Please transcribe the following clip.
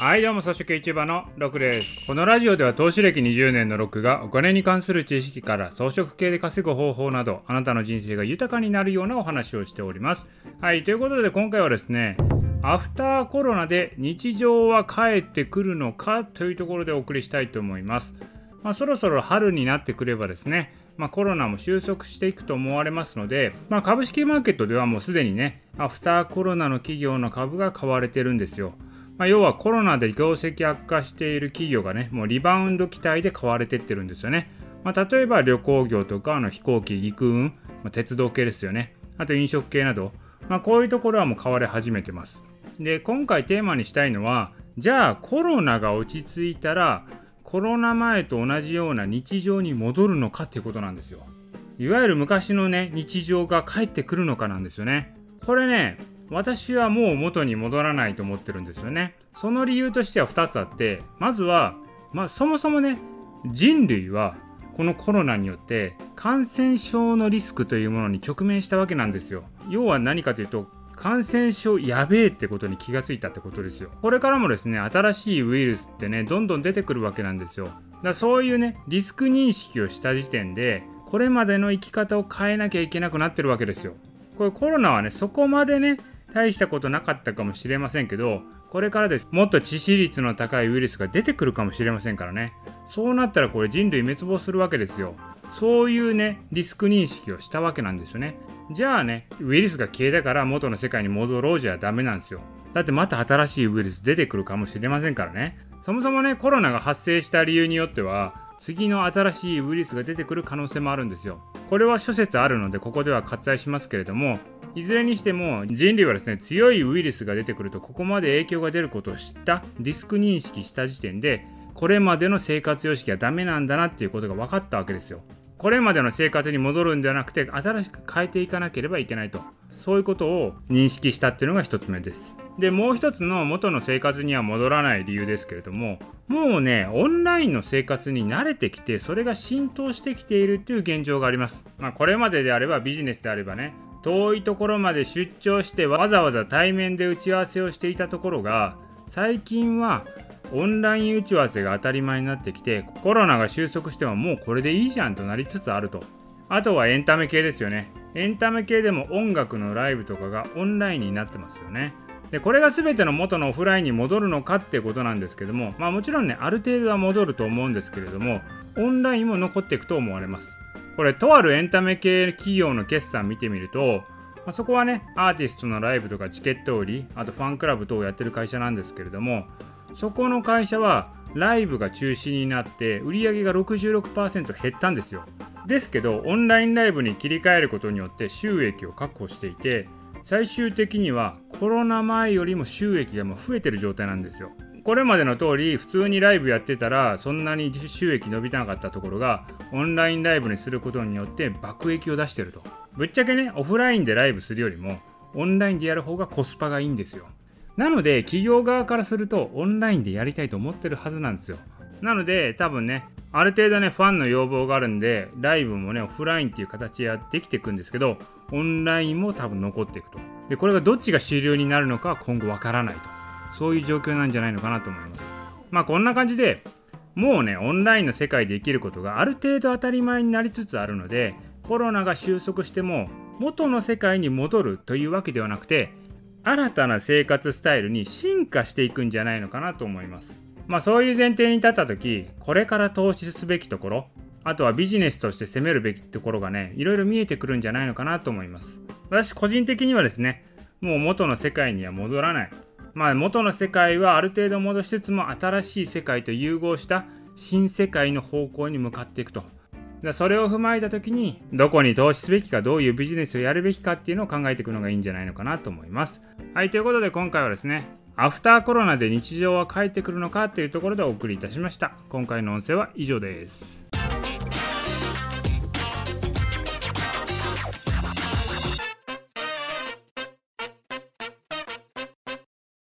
はいどうも草食 YouTuber のロクです。このラジオでは投資歴20年のロクがお金に関する知識から装飾系で稼ぐ方法などあなたの人生が豊かになるようなお話をしております。はいということで今回はですねアフターコロナで日常は帰ってくるのかというところでお送りしたいと思います。まあ、そろそろ春になってくればですねまあ、コロナも収束していくと思われますので、まあ、株式マーケットではもうすでにね、アフターコロナの企業の株が買われてるんですよ。まあ、要はコロナで業績悪化している企業がね、もうリバウンド期待で買われてってるんですよね。まあ、例えば旅行業とかあの飛行機、陸運、まあ、鉄道系ですよね。あと飲食系など、まあ、こういうところはもう買われ始めてます。で、今回テーマにしたいのは、じゃあコロナが落ち着いたら、コロナ前と同じような日常に戻るのかっていうことなんですよ。いわゆる昔のね、日常が帰ってくるのかなんですよね。これね、私はもう元に戻らないと思ってるんですよね。その理由としては2つあって、まずは、まあ、そもそもね、人類はこのコロナによって感染症のリスクというものに直面したわけなんですよ。要は何かというと、感染症やべえってことに気がついたってことですよ。これからもですね、新しいウイルスってね、どんどん出てくるわけなんですよ。だからそういうね、リスク認識をした時点で、これまでの生き方を変えなきゃいけなくなってるわけですよ。これコロナはね、そこまでね、大したことなかったかもしれませんけど、これからです。もっと致死率の高いウイルスが出てくるかもしれませんからね。そうなったらこれ人類滅亡するわけですよ。そういうね、リスク認識をしたわけなんですよね。じゃあね、ウイルスが消えたから元の世界に戻ろうじゃダメなんですよ。だってまた新しいウイルス出てくるかもしれませんからね。そもそもね、コロナが発生した理由によっては、次の新しいウイルスが出てくる可能性もあるんですよ。これは諸説あるので、ここでは割愛しますけれども、いずれにしても人類はですね強いウイルスが出てくるとここまで影響が出ることを知ったリスク認識した時点でこれまでの生活様式はダメなんだなっていうことが分かったわけですよ。これまでの生活に戻るんではなくて新しく変えていかなければいけないと。そういうことを認識したっていうのが1つ目です。でもう一つの元の生活には戻らない理由ですけれどももうねオンラインの生活に慣れてきてそれが浸透してきているっていう現状があります。まあこれまでであればビジネスであればね遠いところまで出張してわざわざ対面で打ち合わせをしていたところが最近はオンライン打ち合わせが当たり前になってきてコロナが収束してももうこれでいいじゃんとなりつつあると。あとはエンタメ系ですよね。エンタメ系でも音楽のライブとかがオンラインになってますよね。でこれが全ての元のオフラインに戻るのかってことなんですけどもまあもちろんねある程度は戻ると思うんですけれどもオンラインも残っていくと思われます。これとあるエンタメ系企業の決算見てみると、まあ、そこはねアーティストのライブとかチケット売りあとファンクラブ等をやってる会社なんですけれどもそこの会社はライブが中止になって売り上げが66%減ったんですよ。ですけどオンラインライブに切り替えることによって収益を確保していて最終的にはコロナ前よりも収益がもう増えてる状態なんですよ。これまでの通り普通にライブやってたらそんなに収益伸びなかったところがオンラインライブにすることによって爆益を出してると。ぶっちゃけねオフラインでライブするよりもオンラインでやる方がコスパがいいんですよ。なので企業側からするとオンラインでやりたいと思ってるはずなんですよ。なので多分ねある程度ねファンの要望があるんでライブもねオフラインっていう形でやってきていくんですけどオンラインも多分残っていくと。でこれがどっちが主流になるのかは今後わからないと。そういう状況なんじゃないのかなと思います。まあこんな感じでもうねオンラインの世界で生きることがある程度当たり前になりつつあるのでコロナが収束しても元の世界に戻るというわけではなくて新たな生活スタイルに進化していくんじゃないのかなと思います。まあそういう前提に立った時これから投資すべきところあとはビジネスとして攻めるべきところがねいろいろ見えてくるんじゃないのかなと思います。私個人的にはですねもう元の世界には戻らないまあ、元の世界はある程度戻しつつも新しい世界と融合した新世界の方向に向かっていくと。それを踏まえた時にどこに投資すべきかどういうビジネスをやるべきかっていうのを考えていくのがいいんじゃないのかなと思います。はいということで今回はですねアフターコロナで日常は帰ってくるのかというところでお送りいたしました。今回の音声は以上です。